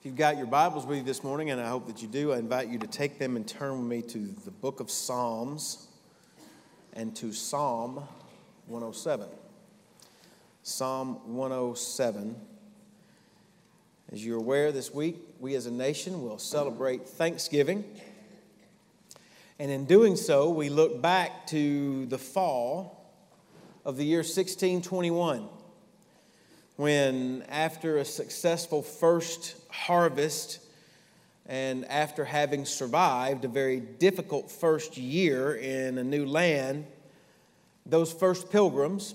If you've got your Bibles with you this morning, and I hope that you do, I invite you to take them and turn with me to the book of Psalms and to Psalm 107. Psalm 107. As you're aware, this week we as a nation will celebrate Thanksgiving. And in doing so, we look back to the fall of the year 1621 when, after a successful first harvest and after having survived a very difficult first year in a new land, those first pilgrims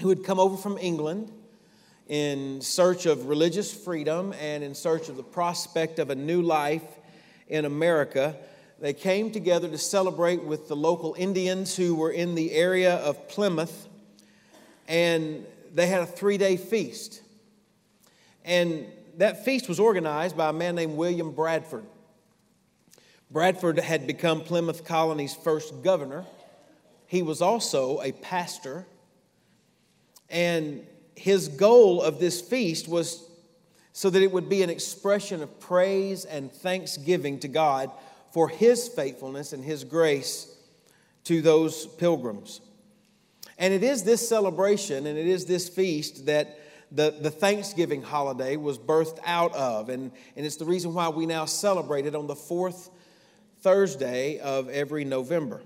who had come over from England in search of religious freedom and in search of the prospect of a new life in America, they came together to celebrate with the local Indians who were in the area of Plymouth. And they had a three day feast. And that feast was organized by a man named William Bradford. Bradford had become Plymouth Colony's first governor. He was also a pastor. And his goal of this feast was so that it would be an expression of praise and thanksgiving to God for his faithfulness and his grace to those pilgrims. And it is this celebration and it is this feast that the, the Thanksgiving holiday was birthed out of. And, and it's the reason why we now celebrate it on the fourth Thursday of every November.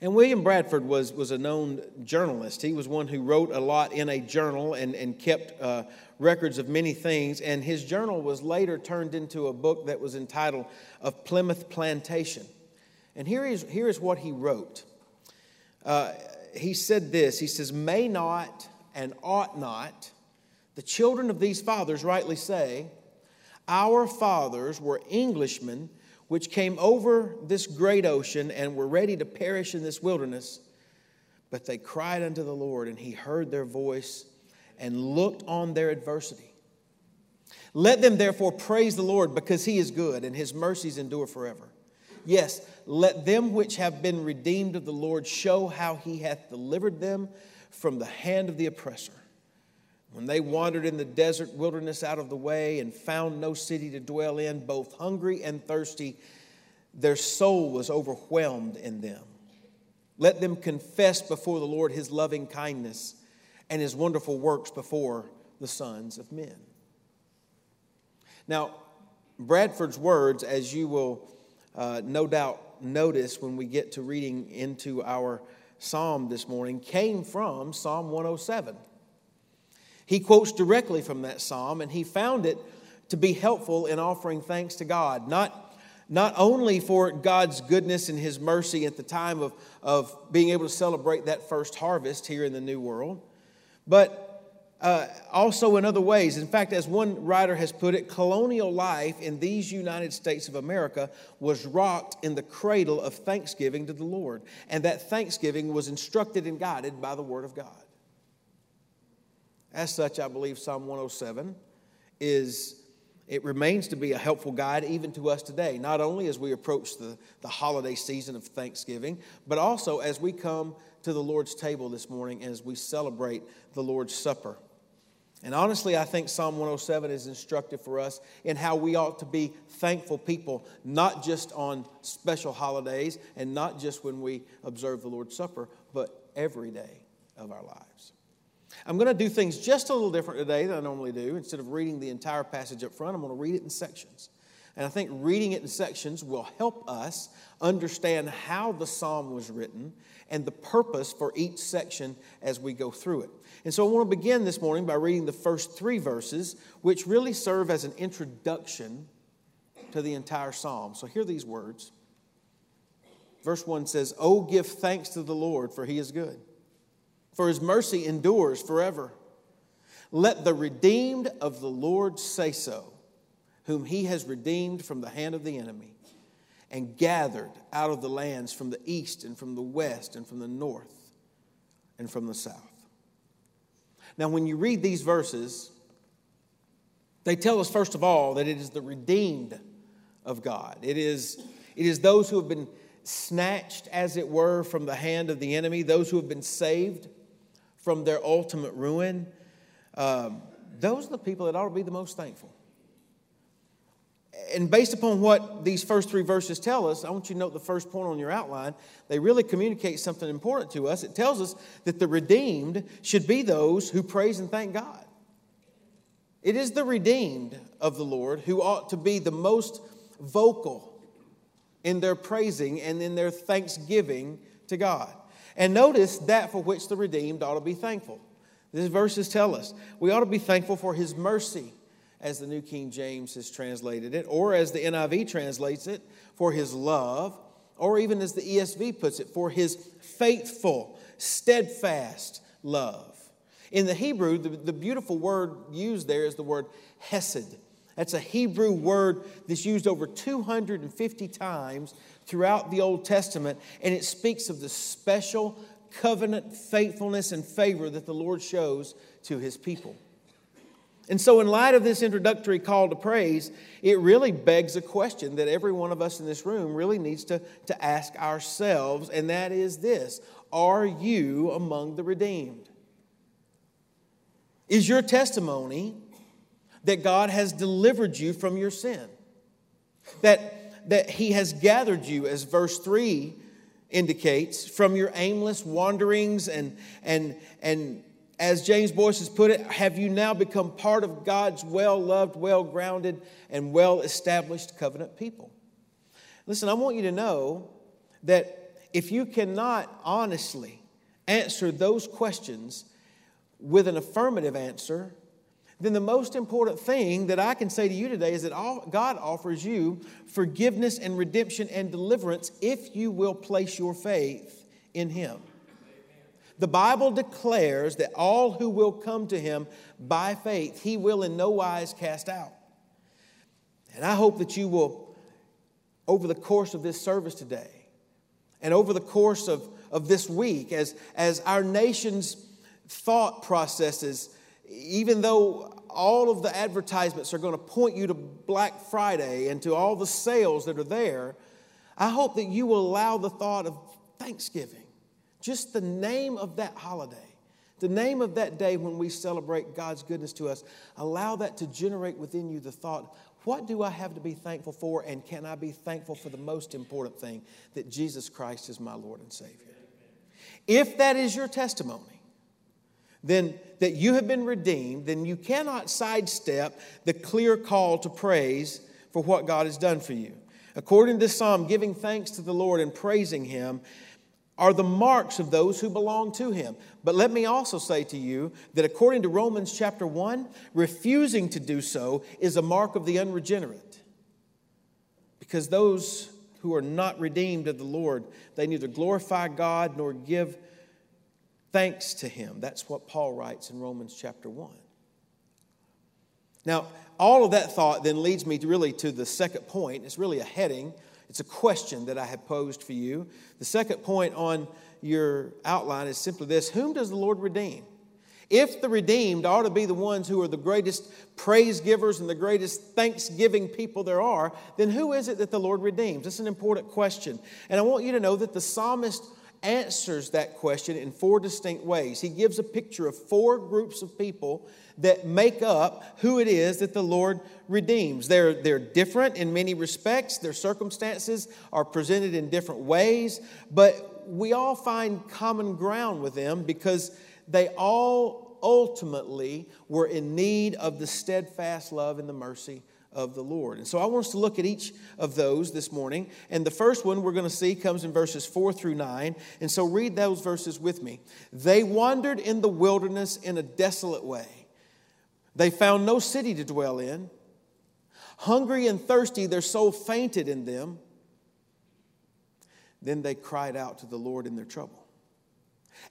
And William Bradford was, was a known journalist. He was one who wrote a lot in a journal and, and kept uh, records of many things. And his journal was later turned into a book that was entitled Of Plymouth Plantation. And here is, here is what he wrote. Uh, he said this He says, May not and ought not the children of these fathers rightly say, Our fathers were Englishmen which came over this great ocean and were ready to perish in this wilderness. But they cried unto the Lord, and he heard their voice and looked on their adversity. Let them therefore praise the Lord because he is good and his mercies endure forever. Yes, let them which have been redeemed of the Lord show how he hath delivered them from the hand of the oppressor. When they wandered in the desert wilderness out of the way and found no city to dwell in, both hungry and thirsty, their soul was overwhelmed in them. Let them confess before the Lord his loving kindness and his wonderful works before the sons of men. Now, Bradford's words, as you will uh, no doubt notice when we get to reading into our psalm this morning, came from Psalm 107. He quotes directly from that psalm, and he found it to be helpful in offering thanks to God, not, not only for God's goodness and his mercy at the time of, of being able to celebrate that first harvest here in the New World, but uh, also in other ways. In fact, as one writer has put it, colonial life in these United States of America was rocked in the cradle of thanksgiving to the Lord. And that thanksgiving was instructed and guided by the Word of God. As such, I believe Psalm 107 is. It remains to be a helpful guide even to us today, not only as we approach the, the holiday season of Thanksgiving, but also as we come to the Lord's table this morning as we celebrate the Lord's Supper. And honestly, I think Psalm 107 is instructive for us in how we ought to be thankful people, not just on special holidays and not just when we observe the Lord's Supper, but every day of our lives. I'm going to do things just a little different today than I normally do. Instead of reading the entire passage up front, I'm going to read it in sections. And I think reading it in sections will help us understand how the psalm was written and the purpose for each section as we go through it. And so I want to begin this morning by reading the first three verses, which really serve as an introduction to the entire psalm. So hear these words. Verse 1 says, Oh, give thanks to the Lord, for he is good, for his mercy endures forever. Let the redeemed of the Lord say so, whom he has redeemed from the hand of the enemy and gathered out of the lands from the east and from the west and from the north and from the south. Now, when you read these verses, they tell us, first of all, that it is the redeemed of God. It is, it is those who have been snatched, as it were, from the hand of the enemy, those who have been saved from their ultimate ruin. Um, those are the people that ought to be the most thankful. And based upon what these first three verses tell us, I want you to note the first point on your outline. They really communicate something important to us. It tells us that the redeemed should be those who praise and thank God. It is the redeemed of the Lord who ought to be the most vocal in their praising and in their thanksgiving to God. And notice that for which the redeemed ought to be thankful. These verses tell us we ought to be thankful for his mercy as the New King James has translated it, or as the NIV translates it, for his love, or even as the ESV puts it, for his faithful, steadfast love. In the Hebrew, the, the beautiful word used there is the word hesed. That's a Hebrew word that's used over 250 times throughout the Old Testament, and it speaks of the special covenant faithfulness and favor that the Lord shows to his people. And so, in light of this introductory call to praise, it really begs a question that every one of us in this room really needs to, to ask ourselves, and that is this Are you among the redeemed? Is your testimony that God has delivered you from your sin? That, that He has gathered you, as verse 3 indicates, from your aimless wanderings and, and, and as James Boice has put it, have you now become part of God's well loved, well grounded, and well established covenant people? Listen, I want you to know that if you cannot honestly answer those questions with an affirmative answer, then the most important thing that I can say to you today is that God offers you forgiveness and redemption and deliverance if you will place your faith in Him. The Bible declares that all who will come to him by faith, he will in no wise cast out. And I hope that you will, over the course of this service today, and over the course of, of this week, as, as our nation's thought processes, even though all of the advertisements are going to point you to Black Friday and to all the sales that are there, I hope that you will allow the thought of Thanksgiving just the name of that holiday, the name of that day when we celebrate God's goodness to us, allow that to generate within you the thought, what do I have to be thankful for? And can I be thankful for the most important thing that Jesus Christ is my Lord and Savior? If that is your testimony, then that you have been redeemed, then you cannot sidestep the clear call to praise for what God has done for you. According to this psalm, giving thanks to the Lord and praising Him are the marks of those who belong to him. But let me also say to you that according to Romans chapter 1, refusing to do so is a mark of the unregenerate. Because those who are not redeemed of the Lord, they neither glorify God nor give thanks to him. That's what Paul writes in Romans chapter 1. Now, all of that thought then leads me to really to the second point. It's really a heading it's a question that I have posed for you. The second point on your outline is simply this Whom does the Lord redeem? If the redeemed ought to be the ones who are the greatest praise givers and the greatest thanksgiving people there are, then who is it that the Lord redeems? That's an important question. And I want you to know that the psalmist answers that question in four distinct ways. He gives a picture of four groups of people that make up who it is that the Lord redeems. They're, they're different in many respects, their circumstances are presented in different ways, but we all find common ground with them because they all ultimately were in need of the steadfast love and the mercy of the Lord. And so I want us to look at each of those this morning. And the first one we're going to see comes in verses 4 through 9. And so read those verses with me. They wandered in the wilderness in a desolate way. They found no city to dwell in. Hungry and thirsty, their soul fainted in them. Then they cried out to the Lord in their trouble.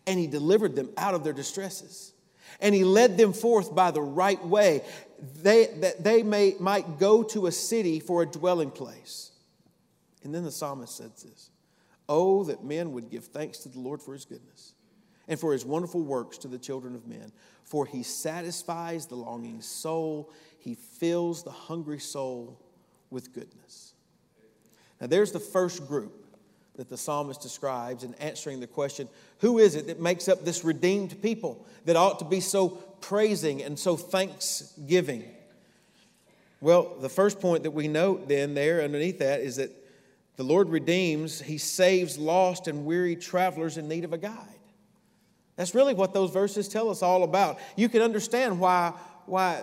And he delivered them out of their distresses. And he led them forth by the right way, they, that they may, might go to a city for a dwelling place. And then the psalmist says this Oh, that men would give thanks to the Lord for his goodness and for his wonderful works to the children of men. For he satisfies the longing soul, he fills the hungry soul with goodness. Now, there's the first group that the psalmist describes in answering the question who is it that makes up this redeemed people that ought to be so praising and so thanksgiving? Well, the first point that we note then there underneath that is that the Lord redeems, He saves lost and weary travelers in need of a guide. That's really what those verses tell us all about. You can understand why, why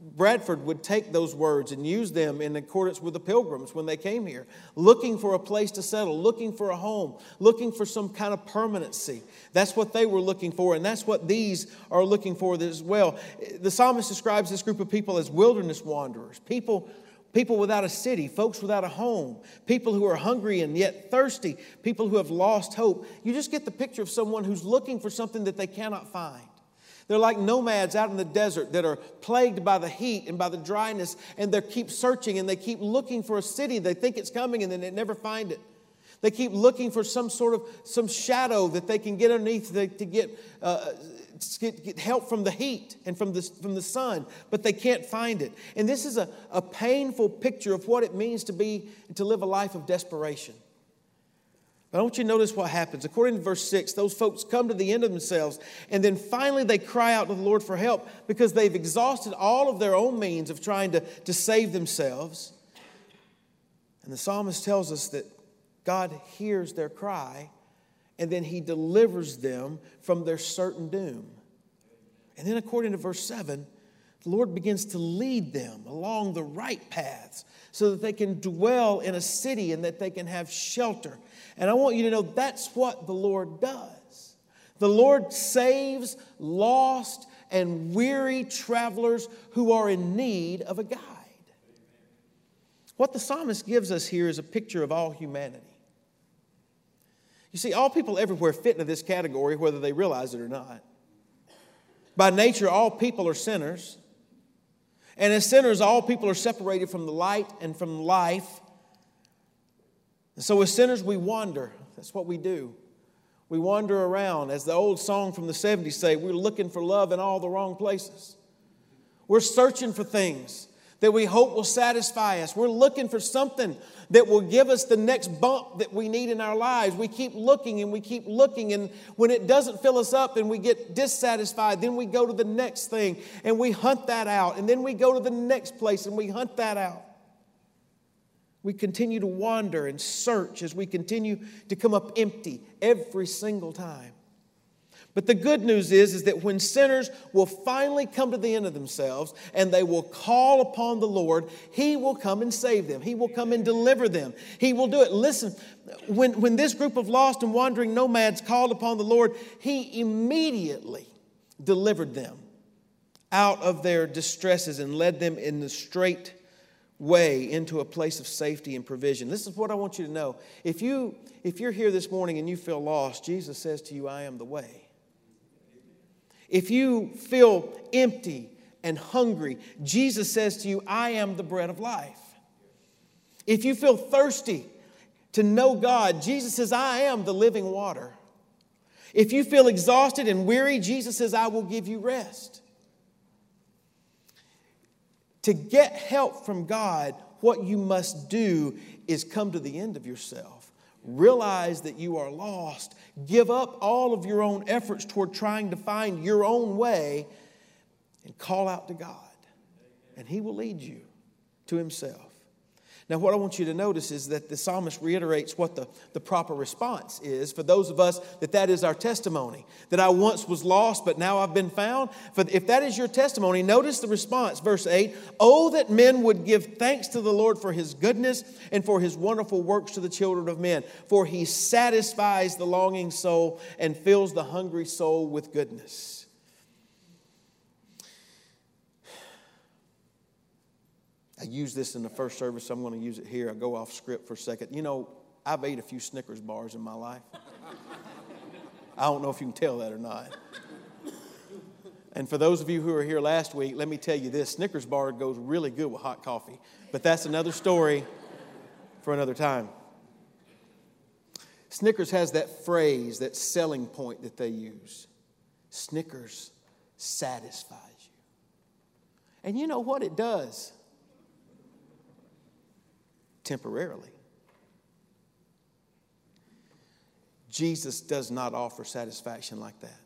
Bradford would take those words and use them in accordance with the pilgrims when they came here, looking for a place to settle, looking for a home, looking for some kind of permanency. That's what they were looking for, and that's what these are looking for as well. The psalmist describes this group of people as wilderness wanderers, people, people without a city, folks without a home, people who are hungry and yet thirsty, people who have lost hope. You just get the picture of someone who's looking for something that they cannot find. They're like nomads out in the desert that are plagued by the heat and by the dryness, and they keep searching and they keep looking for a city. They think it's coming and then they never find it. They keep looking for some sort of some shadow that they can get underneath to, to get, uh, get, get, help from the heat and from the, from the sun, but they can't find it. And this is a, a painful picture of what it means to be to live a life of desperation. But I want you to notice what happens. According to verse 6, those folks come to the end of themselves, and then finally they cry out to the Lord for help because they've exhausted all of their own means of trying to, to save themselves. And the psalmist tells us that God hears their cry, and then he delivers them from their certain doom. And then, according to verse 7, the Lord begins to lead them along the right paths so that they can dwell in a city and that they can have shelter and I want you to know that's what the Lord does. The Lord saves lost and weary travelers who are in need of a guide. What the psalmist gives us here is a picture of all humanity. You see, all people everywhere fit into this category, whether they realize it or not. By nature, all people are sinners. And as sinners, all people are separated from the light and from life. And so, as sinners, we wander. That's what we do. We wander around. As the old song from the 70s say, we're looking for love in all the wrong places. We're searching for things that we hope will satisfy us. We're looking for something that will give us the next bump that we need in our lives. We keep looking and we keep looking, and when it doesn't fill us up and we get dissatisfied, then we go to the next thing and we hunt that out, and then we go to the next place and we hunt that out. We continue to wander and search as we continue to come up empty every single time. But the good news is, is that when sinners will finally come to the end of themselves and they will call upon the Lord, He will come and save them. He will come and deliver them. He will do it. Listen, when, when this group of lost and wandering nomads called upon the Lord, He immediately delivered them out of their distresses and led them in the straight way into a place of safety and provision. This is what I want you to know. If you if you're here this morning and you feel lost, Jesus says to you, I am the way. If you feel empty and hungry, Jesus says to you, I am the bread of life. If you feel thirsty to know God, Jesus says, I am the living water. If you feel exhausted and weary, Jesus says, I will give you rest. To get help from God, what you must do is come to the end of yourself. Realize that you are lost. Give up all of your own efforts toward trying to find your own way and call out to God. And He will lead you to Himself. Now, what I want you to notice is that the psalmist reiterates what the, the proper response is for those of us that that is our testimony. That I once was lost, but now I've been found. For if that is your testimony, notice the response, verse 8 Oh, that men would give thanks to the Lord for his goodness and for his wonderful works to the children of men. For he satisfies the longing soul and fills the hungry soul with goodness. I used this in the first service, I'm going to use it here. I go off script for a second. You know, I've ate a few Snickers bars in my life. I don't know if you can tell that or not. And for those of you who were here last week, let me tell you this Snickers bar goes really good with hot coffee. But that's another story for another time. Snickers has that phrase, that selling point that they use Snickers satisfies you. And you know what it does? Temporarily. Jesus does not offer satisfaction like that.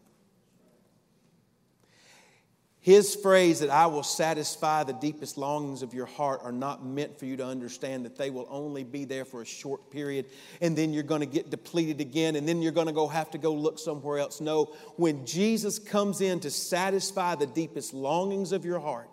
His phrase that I will satisfy the deepest longings of your heart are not meant for you to understand that they will only be there for a short period and then you're going to get depleted again and then you're going to go have to go look somewhere else. No, when Jesus comes in to satisfy the deepest longings of your heart,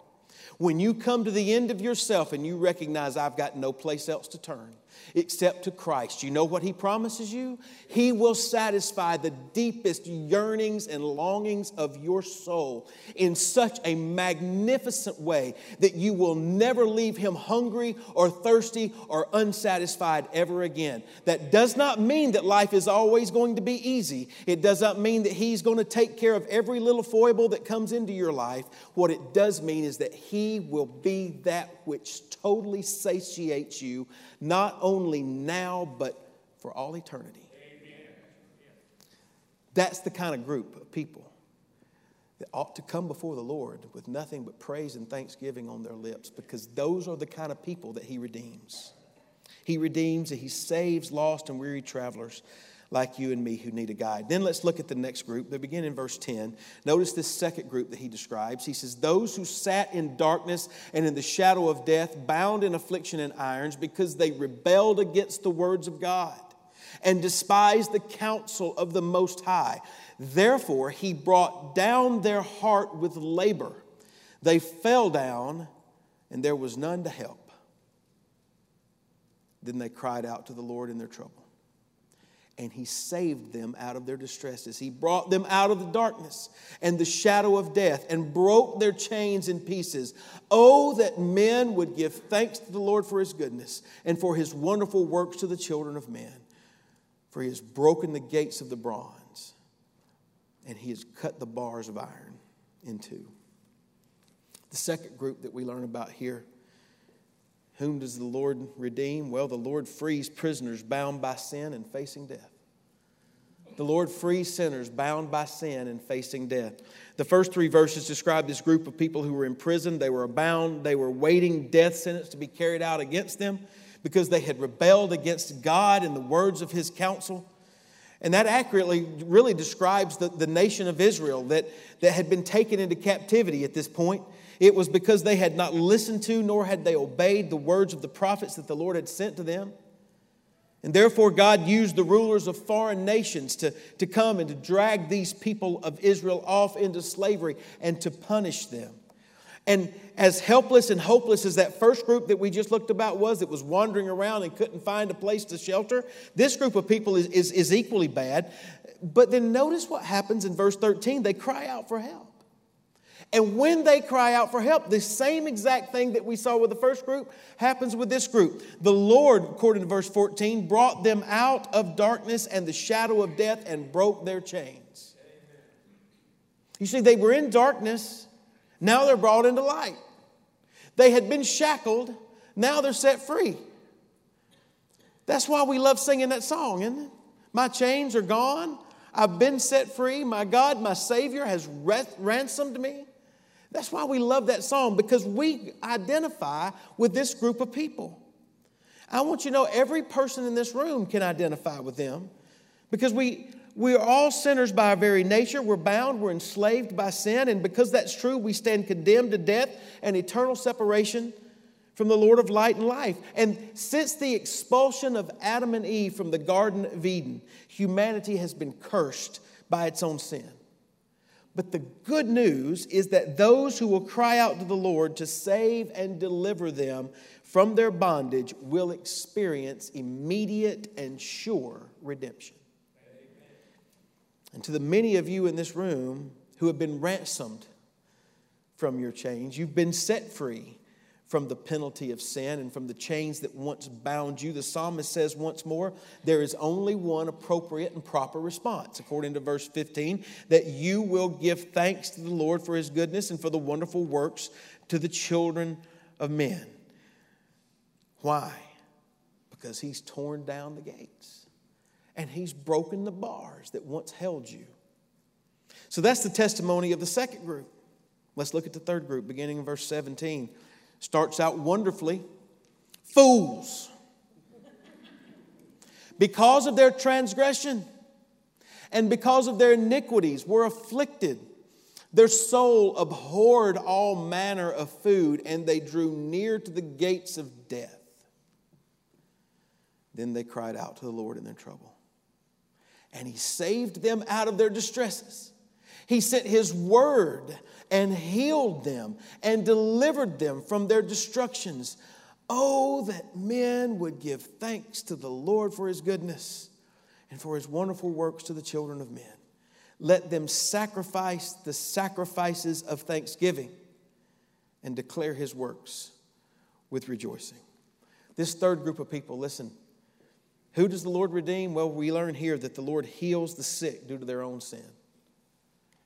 when you come to the end of yourself and you recognize I've got no place else to turn, except to Christ. You know what He promises you? He will satisfy the deepest yearnings and longings of your soul in such a magnificent way that you will never leave Him hungry or thirsty or unsatisfied ever again. That does not mean that life is always going to be easy. It does not mean that He's going to take care of every little foible that comes into your life. What it does mean is that He will be that which totally satiates you not only now, but for all eternity. That's the kind of group of people that ought to come before the Lord with nothing but praise and thanksgiving on their lips because those are the kind of people that He redeems. He redeems and He saves lost and weary travelers like you and me who need a guide. Then let's look at the next group. They begin in verse 10. Notice this second group that he describes. He says, Those who sat in darkness and in the shadow of death, bound in affliction and irons, because they rebelled against the words of God and despised the counsel of the Most High. Therefore, he brought down their heart with labor. They fell down, and there was none to help. Then they cried out to the Lord in their trouble and he saved them out of their distresses. He brought them out of the darkness and the shadow of death and broke their chains in pieces. Oh, that men would give thanks to the Lord for his goodness and for his wonderful works to the children of men. For he has broken the gates of the bronze and he has cut the bars of iron in two. The second group that we learn about here whom does the Lord redeem? Well, the Lord frees prisoners bound by sin and facing death. The Lord frees sinners bound by sin and facing death. The first three verses describe this group of people who were in prison. They were bound, they were waiting death sentence to be carried out against them because they had rebelled against God and the words of his counsel. And that accurately really describes the, the nation of Israel that, that had been taken into captivity at this point. It was because they had not listened to nor had they obeyed the words of the prophets that the Lord had sent to them. And therefore, God used the rulers of foreign nations to, to come and to drag these people of Israel off into slavery and to punish them. And as helpless and hopeless as that first group that we just looked about was, that was wandering around and couldn't find a place to shelter, this group of people is, is, is equally bad. But then notice what happens in verse 13 they cry out for help. And when they cry out for help, the same exact thing that we saw with the first group happens with this group. The Lord, according to verse 14, brought them out of darkness and the shadow of death and broke their chains. You see, they were in darkness, now they're brought into light. They had been shackled, now they're set free. That's why we love singing that song, isn't it? My chains are gone. I've been set free. My God, my Savior has ransomed me. That's why we love that song because we identify with this group of people. I want you to know every person in this room can identify with them because we, we are all sinners by our very nature. We're bound, we're enslaved by sin, and because that's true, we stand condemned to death and eternal separation from the Lord of light and life. And since the expulsion of Adam and Eve from the Garden of Eden, humanity has been cursed by its own sin. But the good news is that those who will cry out to the Lord to save and deliver them from their bondage will experience immediate and sure redemption. Amen. And to the many of you in this room who have been ransomed from your chains, you've been set free from the penalty of sin and from the chains that once bound you. The psalmist says once more, there is only one appropriate and proper response, according to verse 15, that you will give thanks to the Lord for his goodness and for the wonderful works to the children of men. Why? Because he's torn down the gates and he's broken the bars that once held you. So that's the testimony of the second group. Let's look at the third group, beginning in verse 17. Starts out wonderfully. Fools. Because of their transgression and because of their iniquities were afflicted. Their soul abhorred all manner of food, and they drew near to the gates of death. Then they cried out to the Lord in their trouble, and He saved them out of their distresses. He sent His word and healed them and delivered them from their destructions. Oh, that men would give thanks to the Lord for His goodness and for His wonderful works to the children of men. Let them sacrifice the sacrifices of thanksgiving and declare his works with rejoicing. This third group of people, listen, who does the Lord redeem? Well, we learn here that the Lord heals the sick due to their own sin.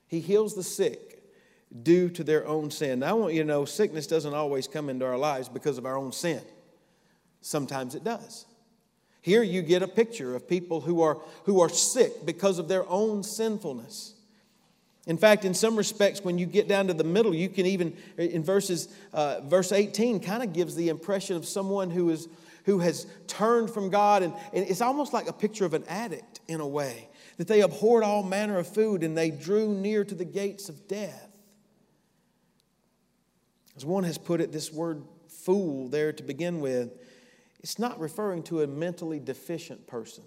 He heals the sick due to their own sin. Now, I want you to know sickness doesn't always come into our lives because of our own sin, sometimes it does. Here you get a picture of people who are, who are sick because of their own sinfulness. In fact, in some respects, when you get down to the middle, you can even, in verses, uh, verse 18, kind of gives the impression of someone who, is, who has turned from God. And, and it's almost like a picture of an addict in a way, that they abhorred all manner of food and they drew near to the gates of death. As one has put it, this word fool there to begin with it's not referring to a mentally deficient person,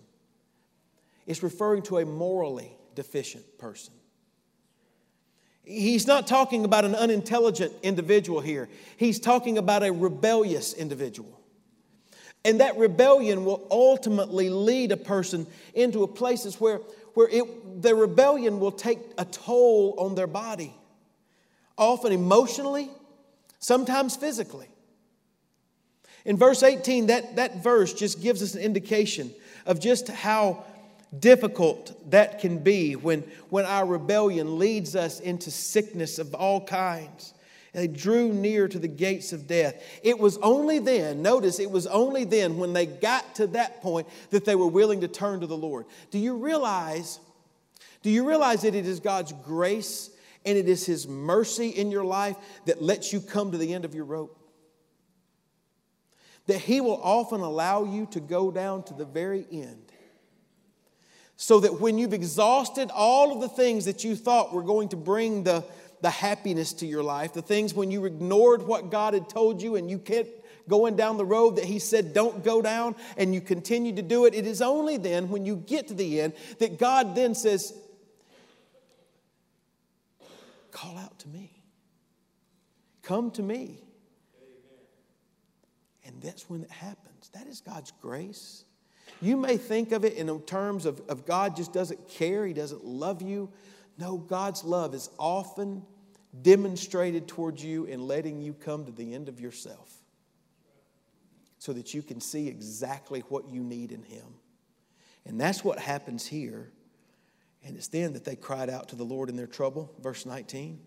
it's referring to a morally deficient person. He's not talking about an unintelligent individual here. He's talking about a rebellious individual. And that rebellion will ultimately lead a person into a places where, where it, the rebellion will take a toll on their body, often emotionally, sometimes physically. In verse 18, that, that verse just gives us an indication of just how difficult that can be when, when our rebellion leads us into sickness of all kinds. They drew near to the gates of death. It was only then, notice, it was only then when they got to that point that they were willing to turn to the Lord. Do you realize? Do you realize that it is God's grace and it is His mercy in your life that lets you come to the end of your rope? that He will often allow you to go down to the very end. So that when you've exhausted all of the things that you thought were going to bring the, the happiness to your life, the things when you ignored what God had told you and you kept going down the road that He said don't go down and you continue to do it, it is only then when you get to the end that God then says, Call out to me. Come to me. And that's when it happens. That is God's grace. You may think of it in terms of, of God just doesn't care, He doesn't love you. No, God's love is often demonstrated towards you in letting you come to the end of yourself so that you can see exactly what you need in Him. And that's what happens here. And it's then that they cried out to the Lord in their trouble, verse 19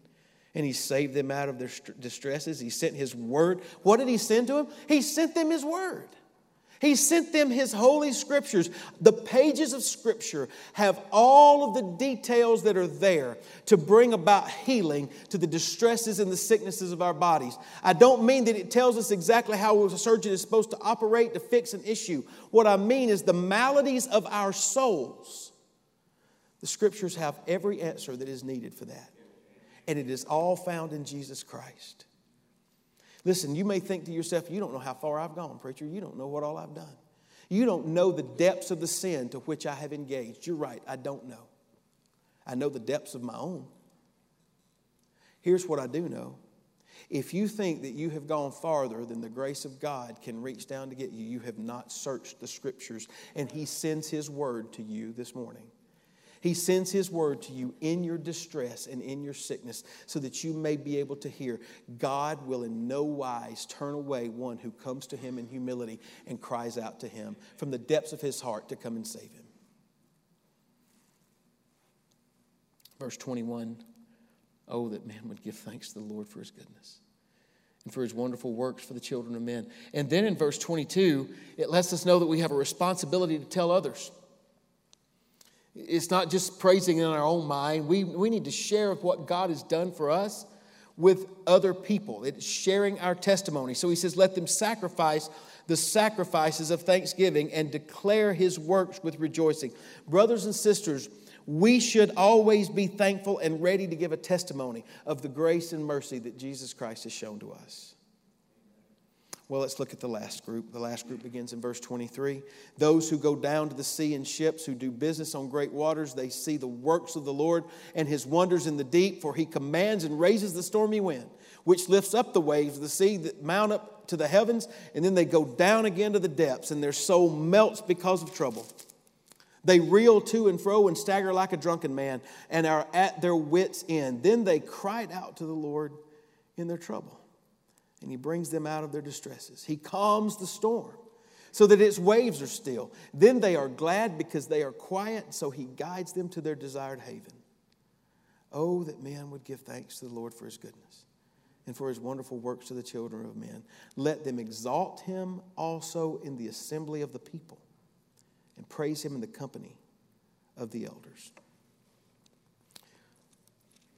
and he saved them out of their distresses. He sent his word. What did he send to them? He sent them his word. He sent them his holy scriptures. The pages of scripture have all of the details that are there to bring about healing to the distresses and the sicknesses of our bodies. I don't mean that it tells us exactly how a surgeon is supposed to operate to fix an issue. What I mean is the maladies of our souls. The scriptures have every answer that is needed for that and it is all found in Jesus Christ. Listen, you may think to yourself, you don't know how far I've gone, preacher. You don't know what all I've done. You don't know the depths of the sin to which I have engaged. You're right, I don't know. I know the depths of my own. Here's what I do know. If you think that you have gone farther than the grace of God can reach down to get you, you have not searched the scriptures. And He sends His word to you this morning. He sends His word to you in your distress and in your sickness so that you may be able to hear God will in no wise turn away one who comes to Him in humility and cries out to Him from the depths of his heart to come and save him. Verse 21 Oh, that man would give thanks to the Lord for His goodness and for his wonderful works for the children of men. And then in verse 22, it lets us know that we have a responsibility to tell others. It's not just praising in our own mind. We, we need to share what God has done for us with other people. It's sharing our testimony. So he says, let them sacrifice the sacrifices of thanksgiving and declare his works with rejoicing. Brothers and sisters, we should always be thankful and ready to give a testimony of the grace and mercy that Jesus Christ has shown to us. Well, let's look at the last group. The last group begins in verse 23. Those who go down to the sea in ships, who do business on great waters, they see the works of the Lord and his wonders in the deep, for he commands and raises the stormy wind, which lifts up the waves of the sea that mount up to the heavens, and then they go down again to the depths, and their soul melts because of trouble. They reel to and fro and stagger like a drunken man and are at their wits' end. Then they cried out to the Lord in their trouble and he brings them out of their distresses. He calms the storm so that its waves are still. Then they are glad because they are quiet, so he guides them to their desired haven. Oh, that men would give thanks to the Lord for his goodness and for his wonderful works to the children of men. Let them exalt him also in the assembly of the people and praise him in the company of the elders.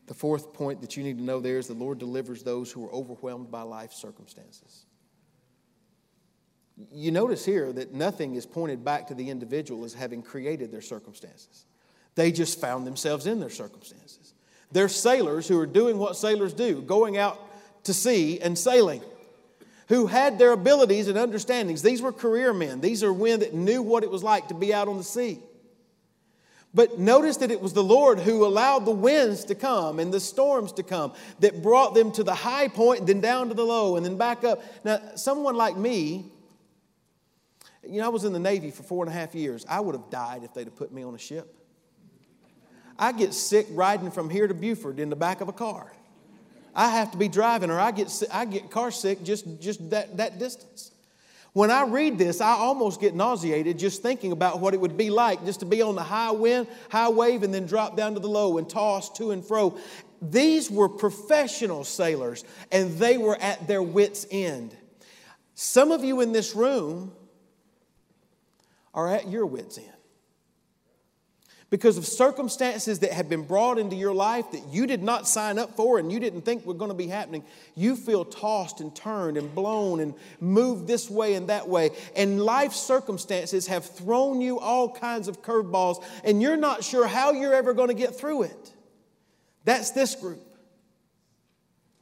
The fourth point that you need to know there is the Lord delivers those who are overwhelmed by life circumstances. You notice here that nothing is pointed back to the individual as having created their circumstances. They just found themselves in their circumstances. They're sailors who are doing what sailors do, going out to sea and sailing, who had their abilities and understandings. These were career men, these are men that knew what it was like to be out on the sea. But notice that it was the Lord who allowed the winds to come and the storms to come that brought them to the high point and then down to the low and then back up. Now, someone like me, you know, I was in the Navy for four and a half years. I would have died if they'd have put me on a ship. I get sick riding from here to Buford in the back of a car. I have to be driving, or I get, I get car sick just, just that, that distance. When I read this, I almost get nauseated just thinking about what it would be like just to be on the high wind, high wave, and then drop down to the low and toss to and fro. These were professional sailors, and they were at their wits' end. Some of you in this room are at your wits' end because of circumstances that have been brought into your life that you did not sign up for and you didn't think were going to be happening, you feel tossed and turned and blown and moved this way and that way. And life circumstances have thrown you all kinds of curveballs, and you're not sure how you're ever going to get through it. That's this group.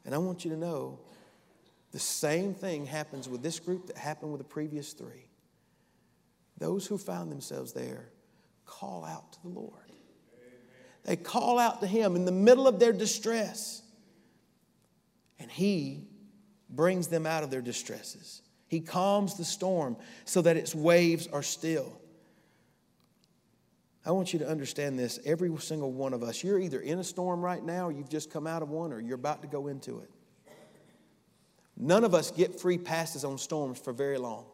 And I want you to know the same thing happens with this group that happened with the previous three. Those who found themselves there call out to the Lord. They call out to Him in the middle of their distress. And He brings them out of their distresses. He calms the storm so that its waves are still. I want you to understand this. Every single one of us, you're either in a storm right now, or you've just come out of one, or you're about to go into it. None of us get free passes on storms for very long.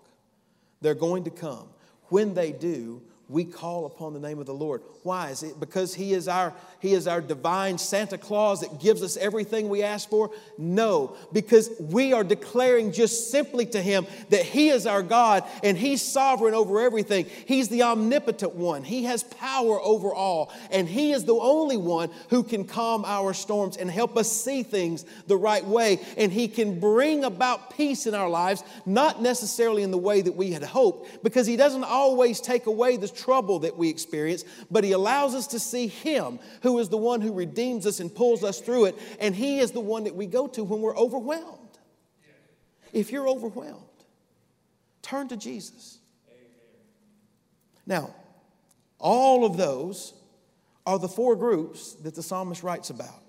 They're going to come. When they do, we call upon the name of the Lord. Why? Is it because He is our He is our divine Santa Claus that gives us everything we ask for? No, because we are declaring just simply to Him that He is our God and He's sovereign over everything. He's the omnipotent one. He has power over all, and He is the only one who can calm our storms and help us see things the right way. And He can bring about peace in our lives, not necessarily in the way that we had hoped, because He doesn't always take away the trouble that we experience, but He allows us to see Him, who is the one who redeems us and pulls us through it, and He is the one that we go to when we're overwhelmed. If you're overwhelmed, turn to Jesus. Now, all of those are the four groups that the psalmist writes about.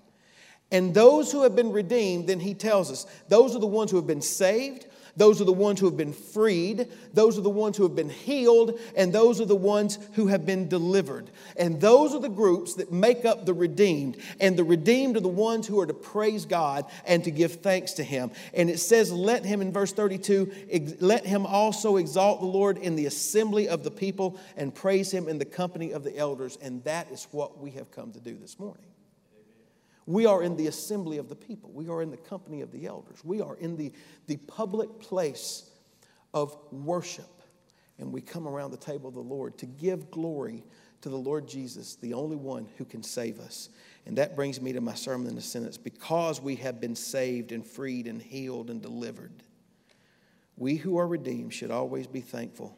And those who have been redeemed, then he tells us, those are the ones who have been saved, those are the ones who have been freed. Those are the ones who have been healed. And those are the ones who have been delivered. And those are the groups that make up the redeemed. And the redeemed are the ones who are to praise God and to give thanks to Him. And it says, Let him, in verse 32, let him also exalt the Lord in the assembly of the people and praise Him in the company of the elders. And that is what we have come to do this morning. We are in the assembly of the people. We are in the company of the elders. We are in the, the public place of worship. And we come around the table of the Lord to give glory to the Lord Jesus, the only one who can save us. And that brings me to my sermon in a sentence because we have been saved and freed and healed and delivered, we who are redeemed should always be thankful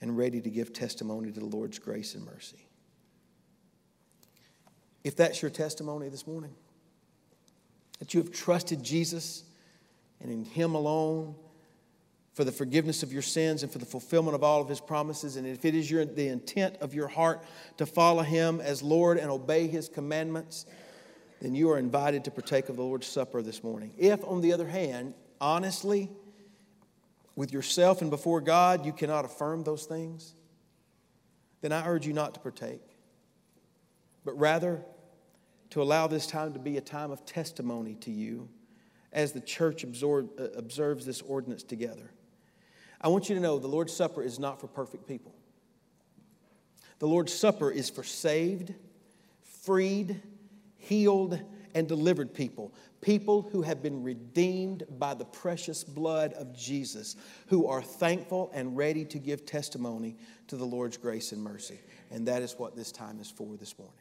and ready to give testimony to the Lord's grace and mercy. If that's your testimony this morning, that you have trusted Jesus and in Him alone for the forgiveness of your sins and for the fulfillment of all of His promises, and if it is your, the intent of your heart to follow Him as Lord and obey His commandments, then you are invited to partake of the Lord's Supper this morning. If, on the other hand, honestly, with yourself and before God, you cannot affirm those things, then I urge you not to partake, but rather to allow this time to be a time of testimony to you as the church absorb, uh, observes this ordinance together. I want you to know the Lord's Supper is not for perfect people. The Lord's Supper is for saved, freed, healed, and delivered people. People who have been redeemed by the precious blood of Jesus, who are thankful and ready to give testimony to the Lord's grace and mercy. And that is what this time is for this morning.